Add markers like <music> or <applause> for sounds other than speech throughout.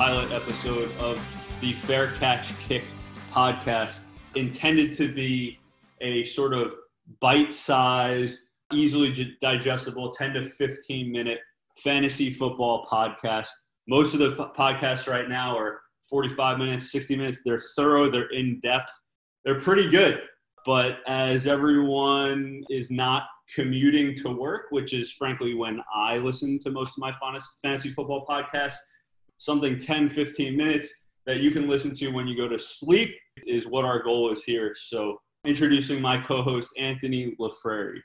pilot episode of the Fair Catch Kick podcast, intended to be a sort of bite-sized, easily digestible, 10 to 15 minute fantasy football podcast. Most of the f- podcasts right now are 45 minutes, 60 minutes. They're thorough, they're in depth, they're pretty good. But as everyone is not commuting to work, which is frankly when I listen to most of my fantasy football podcasts, something 10, 15 minutes that you can listen to when you go to sleep is what our goal is here. So, introducing my co host, Anthony LaFrari.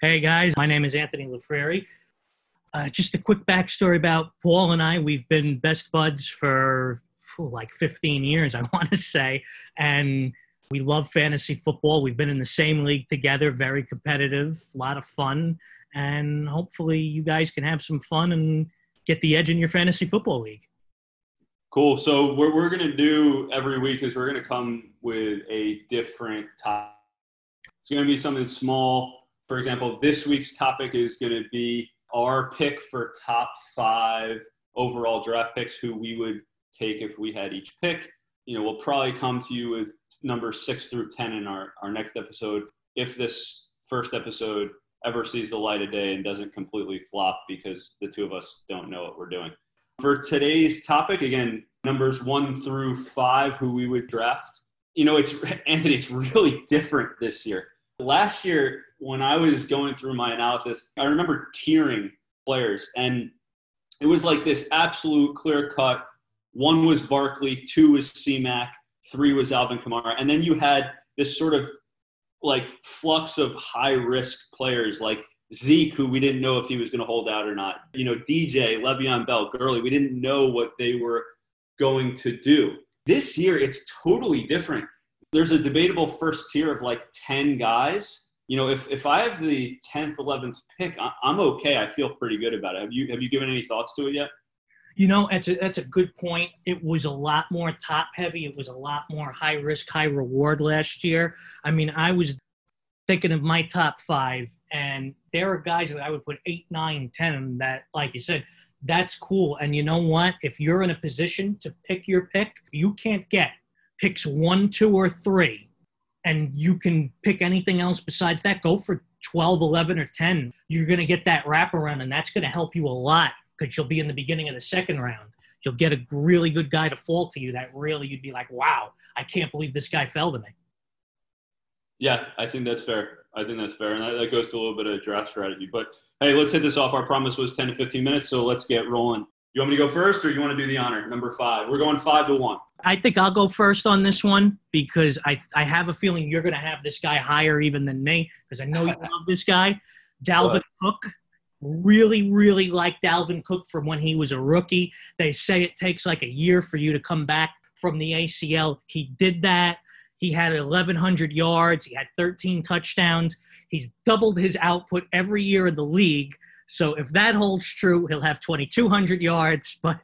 Hey guys, my name is Anthony LaFrari. Uh, just a quick backstory about Paul and I. We've been best buds for, for like 15 years, <laughs> I want to say. And we love fantasy football. We've been in the same league together, very competitive, a lot of fun. And hopefully, you guys can have some fun and get the edge in your fantasy football league. Cool. So, what we're going to do every week is we're going to come with a different topic. It's going to be something small. For example, this week's topic is going to be our pick for top five overall draft picks who we would take if we had each pick you know, we'll probably come to you with number six through 10 in our, our next episode. If this first episode ever sees the light of day and doesn't completely flop because the two of us don't know what we're doing. For today's topic, again, numbers one through five, who we would draft. You know, it's <laughs> Anthony, it's really different this year. Last year, when I was going through my analysis, I remember tiering players, and it was like this absolute clear cut one was Barkley, two was C-Mac, three was Alvin Kamara. And then you had this sort of like flux of high risk players like Zeke, who we didn't know if he was going to hold out or not. You know, DJ, Le'Veon Bell, Gurley, we didn't know what they were going to do. This year, it's totally different. There's a debatable first tier of like 10 guys. You know, if, if I have the 10th, 11th pick, I'm okay. I feel pretty good about it. Have you, have you given any thoughts to it yet? You know, that's a, that's a good point. It was a lot more top heavy. It was a lot more high risk, high reward last year. I mean, I was thinking of my top five, and there are guys that I would put eight, nine, ten. That, like you said, that's cool. And you know what? If you're in a position to pick your pick, you can't get picks one, two, or three, and you can pick anything else besides that. Go for 12, 11, or 10. You're going to get that wraparound, and that's going to help you a lot because you'll be in the beginning of the second round. You'll get a really good guy to fall to you that really you'd be like, wow, I can't believe this guy fell to me. Yeah, I think that's fair. I think that's fair. And that, that goes to a little bit of draft strategy. But hey, let's hit this off. Our promise was 10 to 15 minutes, so let's get rolling. You want me to go first or you want to do the honor? Number five. We're going five to one. I think I'll go first on this one because I, I have a feeling you're going to have this guy higher even than me because I know you <laughs> love this guy. Dalvin Cook really, really like Dalvin Cook from when he was a rookie. They say it takes like a year for you to come back from the ACL. He did that. He had 1,100 yards. He had 13 touchdowns. He's doubled his output every year in the league. So if that holds true, he'll have 2,200 yards. <laughs> But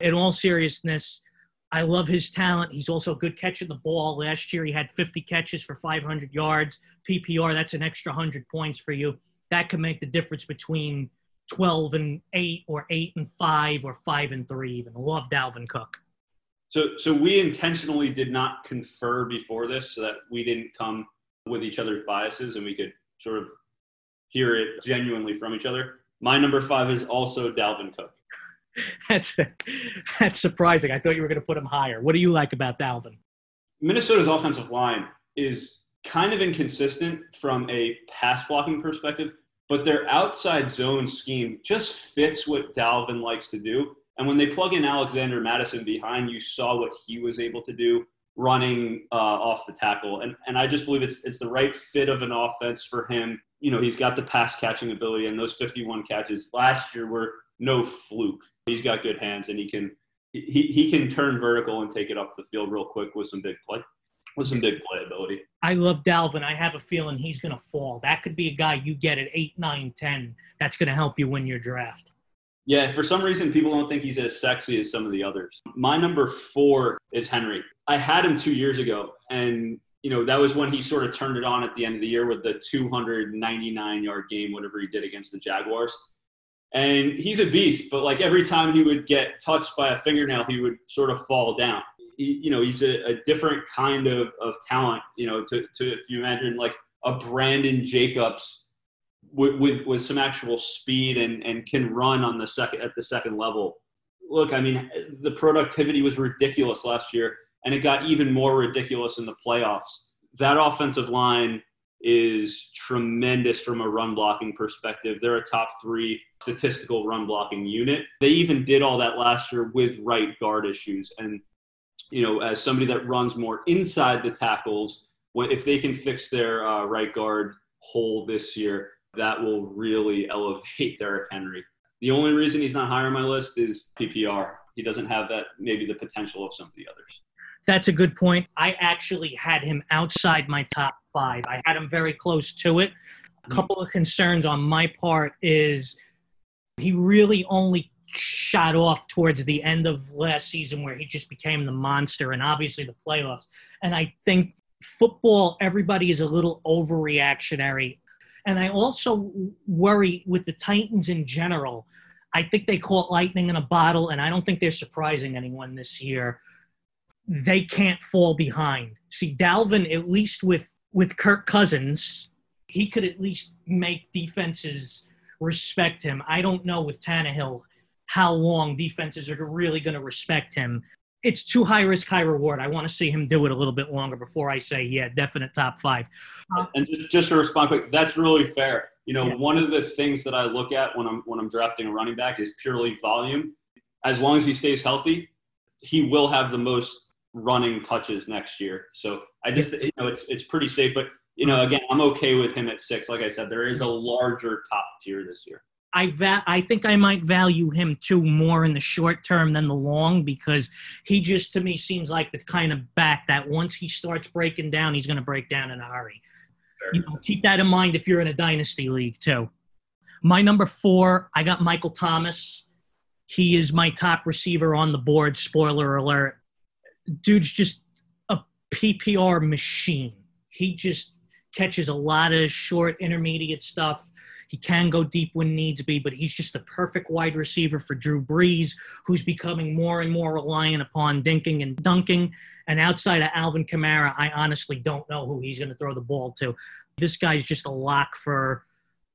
in all seriousness, I love his talent. He's also good catching the ball. Last year, he had 50 catches for 500 yards. PPR, that's an extra 100 points for you that could make the difference between 12 and 8 or 8 and 5 or 5 and 3 even. Love Dalvin Cook. So so we intentionally did not confer before this so that we didn't come with each other's biases and we could sort of hear it genuinely from each other. My number 5 is also Dalvin Cook. <laughs> that's that's surprising. I thought you were going to put him higher. What do you like about Dalvin? Minnesota's offensive line is kind of inconsistent from a pass blocking perspective, but their outside zone scheme just fits what Dalvin likes to do. And when they plug in Alexander Mattison behind, you saw what he was able to do running uh, off the tackle. And, and I just believe it's, it's the right fit of an offense for him. You know, he's got the pass catching ability, and those 51 catches last year were no fluke. He's got good hands, and he can he, he can turn vertical and take it up the field real quick with some big play with some big playability. I love Dalvin. I have a feeling he's going to fall. That could be a guy you get at 8, 9, 10 that's going to help you win your draft. Yeah, for some reason, people don't think he's as sexy as some of the others. My number four is Henry. I had him two years ago, and you know, that was when he sort of turned it on at the end of the year with the 299 yard game, whatever he did against the Jaguars. And he's a beast, but like every time he would get touched by a fingernail, he would sort of fall down. You know, he's a, a, different kind of, of talent, you know, to, to, if you imagine like a Brandon Jacobs with, with, with some actual speed and, and can run on the second, at the second level. Look, I mean, the productivity was ridiculous last year and it got even more ridiculous in the playoffs. That offensive line is tremendous from a run blocking perspective. They're a top three statistical run blocking unit. They even did all that last year with right guard issues. And, you know, as somebody that runs more inside the tackles, if they can fix their uh, right guard hole this year, that will really <laughs> elevate Derrick Henry. The only reason he's not higher on my list is PPR. He doesn't have that, maybe the potential of some of the others. That's a good point. I actually had him outside my top five. I had him very close to it. A mm-hmm. couple of concerns on my part is he really only shot off towards the end of last season where he just became the monster and obviously the playoffs. And I think football, everybody is a little overreactionary. And I also worry with the Titans in general. I think they caught lightning in a bottle, and I don't think they're surprising anyone this year they can't fall behind. See, Dalvin, at least with with Kirk Cousins, he could at least make defenses respect him. I don't know with Tannehill how long defenses are really going to respect him. It's too high risk, high reward. I want to see him do it a little bit longer before I say, yeah, definite top five. and just, just to respond quick, that's really fair. You know, yeah. one of the things that I look at when I'm when I'm drafting a running back is purely volume. As long as he stays healthy, he will have the most running touches next year. So I just you know it's it's pretty safe. But you know, again, I'm okay with him at six. Like I said, there is a larger top tier this year. I va- I think I might value him too more in the short term than the long because he just to me seems like the kind of back that once he starts breaking down, he's going to break down in a hurry. You know, keep that in mind if you're in a dynasty league too. My number four, I got Michael Thomas. He is my top receiver on the board. Spoiler alert dude's just a PPR machine. He just catches a lot of short, intermediate stuff. He can go deep when needs be, but he's just a perfect wide receiver for Drew Brees, who's becoming more and more reliant upon dinking and dunking. And outside of Alvin Kamara, I honestly don't know who he's going to throw the ball to. This guy's just a lock for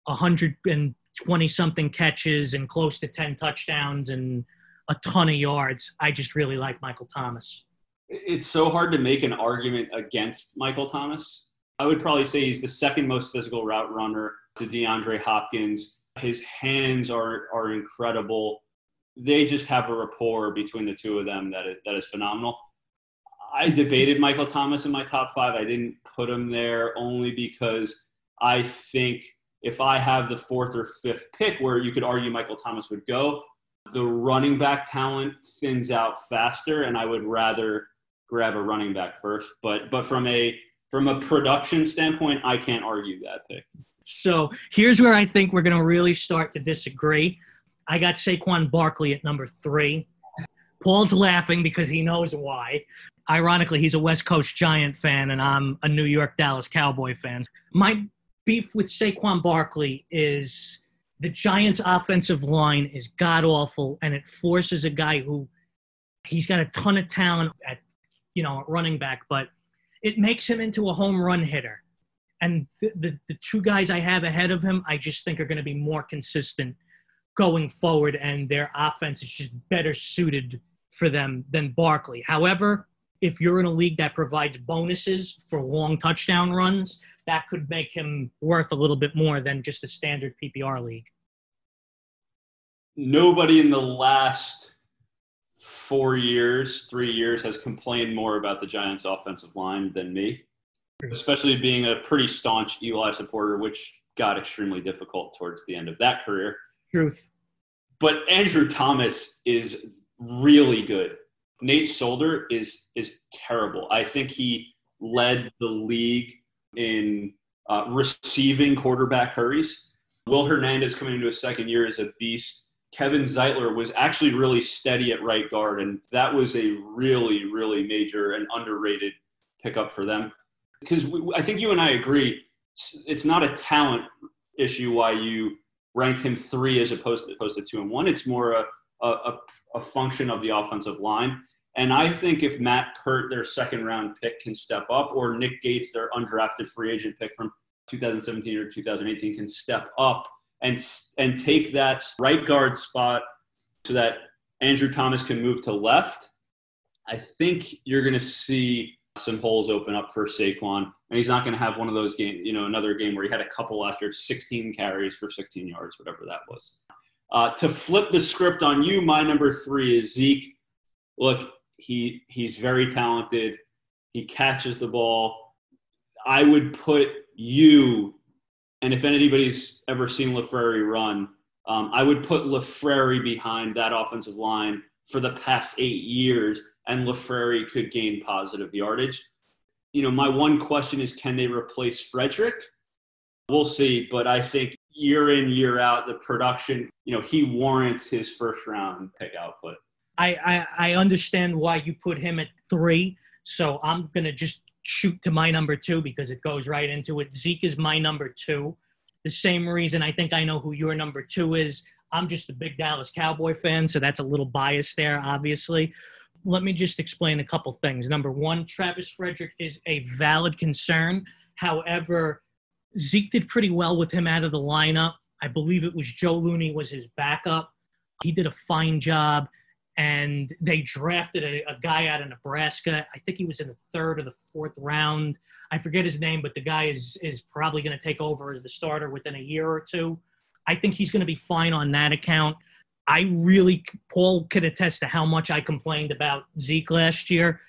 120 something catches and close to 10 touchdowns and a ton of yards. I just really like Michael Thomas it's so hard to make an argument against Michael Thomas. I would probably say he's the second most physical route runner to DeAndre Hopkins. His hands are are incredible. They just have a rapport between the two of them that is, that is phenomenal. I debated Michael Thomas in my top five. I didn't put him there only because I think if I have the fourth or fifth pick where you could argue Michael Thomas would go, the running back talent thins out faster, and I would rather grab a running back first. But but from a from a production standpoint, I can't argue that pick. So here's where I think we're going to really start to disagree. I got Saquon Barkley at number three. Paul's laughing because he knows why. Ironically, he's a West Coast Giant fan, and I'm a New York Dallas Cowboy fan. My beef with Saquon Barkley is the Giants' offensive line is god awful, and it forces a guy who he's got a ton of talent at you know, running back, but it makes him into a home run hitter. And the, the, the two guys I have ahead of him, I just think are going to be more consistent going forward, and their offense is just better suited for them than Barkley. However, if you're in a league that provides bonuses for long touchdown runs, that could make him worth a little bit more than just a standard PPR league. Nobody in the last four years, three years, has complained more about the Giants' offensive line than me, especially being a pretty staunch Eli supporter, which got extremely difficult towards the end of that career. Truth. But Andrew Thomas is really good. Nate Solder is is terrible. I think he led the league in uh, receiving quarterback hurries. Will Hernandez coming into his second year is a beast. Kevin Zeitler was actually really steady at right guard, and that was a really, really major and underrated pickup for them. Because I think you and I agree, it's not a talent issue why you ranked him three as opposed to, opposed to two and one. It's more a, a, a function of the offensive line. And I think if Matt Peart, their second round pick, can step up, or Nick Gates, their undrafted free agent pick from 2017 or 2018, can step up and and take that right guard spot so that Andrew Thomas can move to left, I think you're going to see some holes open up for Saquon, and he's not going to have one of those games, you know, another game where he had a couple last year, 16 carries for 16 yards, whatever that was. Uh, to flip the script on you, my number three is Zeke. Look, he he's very talented. He catches the ball. I would put you, and if anybody's ever seen LaFrary run, um, I would put LaFrary behind that offensive line for the past eight years, and LaFrary could gain positive yardage. You know, my one question is can they replace Frederick? We'll see, but I think year in, year out, the production, you know, he warrants his first round pick output. I, I, I understand why you put him at three, so I'm going to just shoot to my number two because it goes right into it. Zeke is my number two the same reason I think I know who your number two is. I'm just a big Dallas Cowboy fan, so that's a little bias there, obviously. Let me just explain a couple things. Number one, Travis Frederick is a valid concern. However, Zeke did pretty well with him out of the lineup. I believe it was Joe Looney was his backup. He did a fine job, and they drafted a, a guy out of Nebraska. I think he was in the third or the fourth round I forget his name, but the guy is is probably going to take over as the starter within a year or two. I think he's going to be fine on that account. I really, Paul could attest to how much I complained about Zeke last year,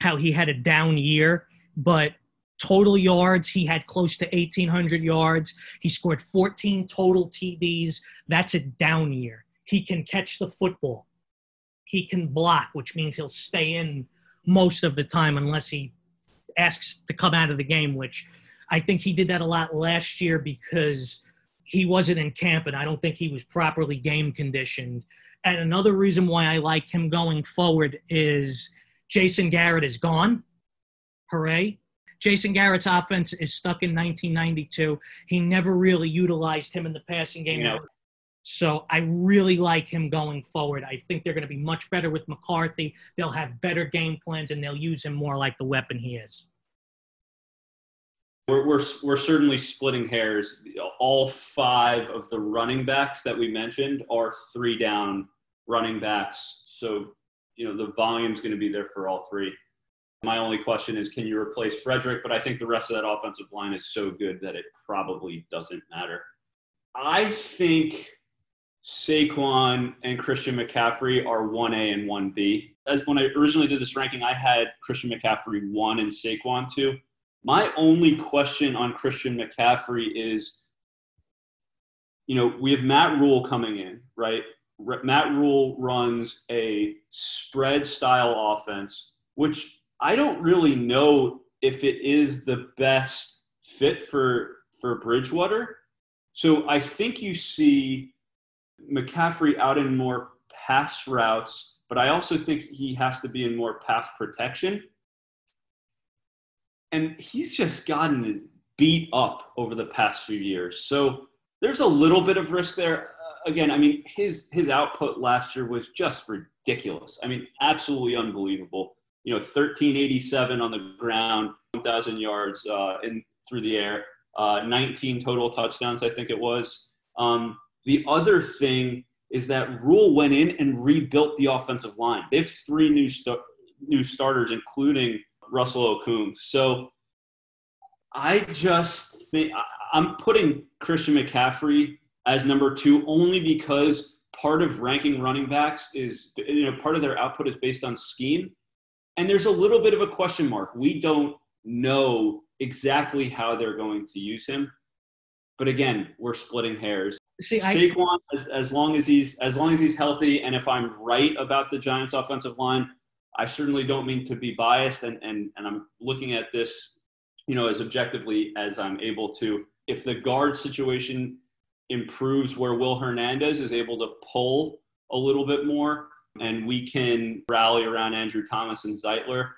how he had a down year, but total yards, he had close to 1,800 yards. He scored 14 total TDs. That's a down year. He can catch the football. He can block, which means he'll stay in most of the time unless he asks to come out of the game, which I think he did that a lot last year because he wasn't in camp and I don't think he was properly game conditioned. And another reason why I like him going forward is Jason Garrett is gone. Hooray. Jason Garrett's offense is stuck in 1992. He never really utilized him in the passing game. Yeah. So I really like him going forward. I think they're going to be much better with McCarthy. They'll have better game plans and they'll use him more like the weapon he is. We're, we're, we're certainly splitting hairs. All five of the running backs that we mentioned are three down running backs. So, you know, the volume's going to be there for all three. My only question is can you replace Frederick? But I think the rest of that offensive line is so good that it probably doesn't matter. I think Saquon and Christian McCaffrey are 1A and 1B. As when I originally did this ranking, I had Christian McCaffrey 1 and Saquon 2. My only question on Christian McCaffrey is you know, we have Matt Rhule coming in, right? Matt Rhule runs a spread style offense, which I don't really know if it is the best fit for for Bridgewater. So I think you see McCaffrey out in more pass routes, but I also think he has to be in more pass protection. And he's just gotten beat up over the past few years. So there's a little bit of risk there. Uh, again, I mean, his his output last year was just ridiculous. I mean, absolutely unbelievable. You know, 1387 on the ground, 1,000 yards uh, in through the air, uh, 19 total touchdowns, I think it was. Um, the other thing is that Rhule went in and rebuilt the offensive line. They have three new st- new starters, including Russell Okung. So I just think I'm putting Christian McCaffrey as number two only because part of ranking running backs is you know part of their output is based on scheme, and there's a little bit of a question mark. We don't know exactly how they're going to use him. But again, we're splitting hairs. See, Saquon, I, as, as long as he's as long as he's healthy, and if I'm right about the Giants' offensive line, I certainly don't mean to be biased, and and and I'm looking at this, you know, as objectively as I'm able to. If the guard situation improves, where Will Hernandez is able to pull a little bit more, and we can rally around Andrew Thomas and Zeitler,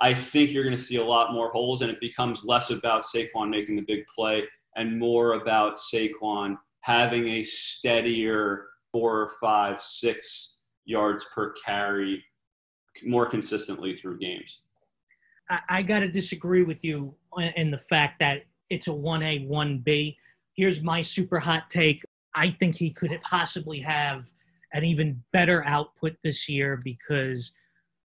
I think you're going to see a lot more holes, and it becomes less about Saquon making the big play and more about Saquon having a steadier four or five, six yards per carry more consistently through games. I, I got to disagree with you in the fact that it's a 1A, 1B. Here's my super hot take. I think he could possibly have an even better output this year because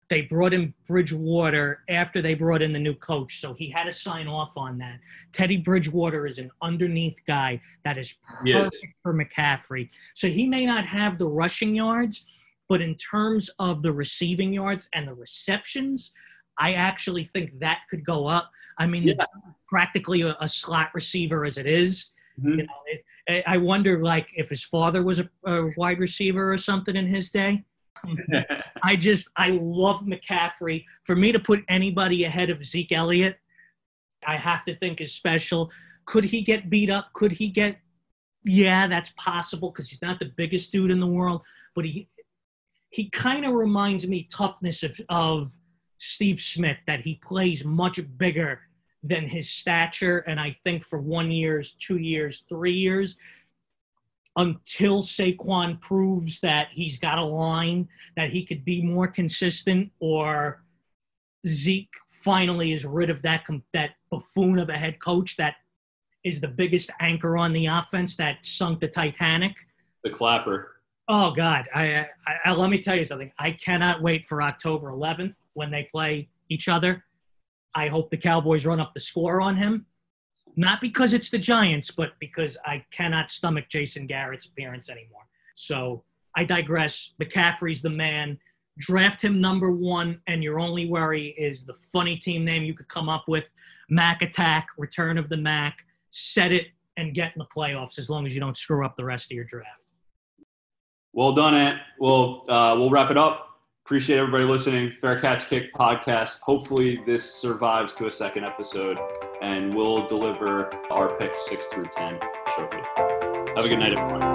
they brought in Bridgewater after they brought in the new coach, so he had to sign off on that. Teddy Bridgewater is an underneath guy that is perfect yes. for McCaffrey. So he may not have the rushing yards, but in terms of the receiving yards and the receptions, I actually think that could go up. I mean, yeah. practically a, a, slot receiver as it is. Mm-hmm. You know, it, I wonder, like, if his father was a, a wide receiver or something in his day. <laughs> I just I love McCaffrey. For me to put anybody ahead of Zeke Elliott, I have to think is special. Could he get beat up? Could he get? Yeah, that's possible because he's not the biggest dude in the world, but he he kind of reminds me toughness of, of Steve Smith that he plays much bigger than his stature. And I think for one years, two years, three years, until Saquon proves that he's got a line, that he could be more consistent, or Zeke finally is rid of that that buffoon of a head coach that is the biggest anchor on the offense that sunk the Titanic. The clapper. Oh God! I, I, I let me tell you something. I cannot wait for October 11th when they play each other. I hope the Cowboys run up the score on him not because it's the Giants, but because I cannot stomach Jason Garrett's appearance anymore. So I digress. McCaffrey's the man. Draft him number one, and your only worry is the funny team name you could come up with Mac Attack, Return of the Mac. Set it and get in the playoffs as long as you don't screw up the rest of your draft. Well done, Ant. Well, uh, we'll wrap it up. Appreciate everybody listening. Fair Catch Kick podcast. Hopefully, this survives to a second episode, and we'll deliver our picks six through ten shortly. Have a good night, everyone.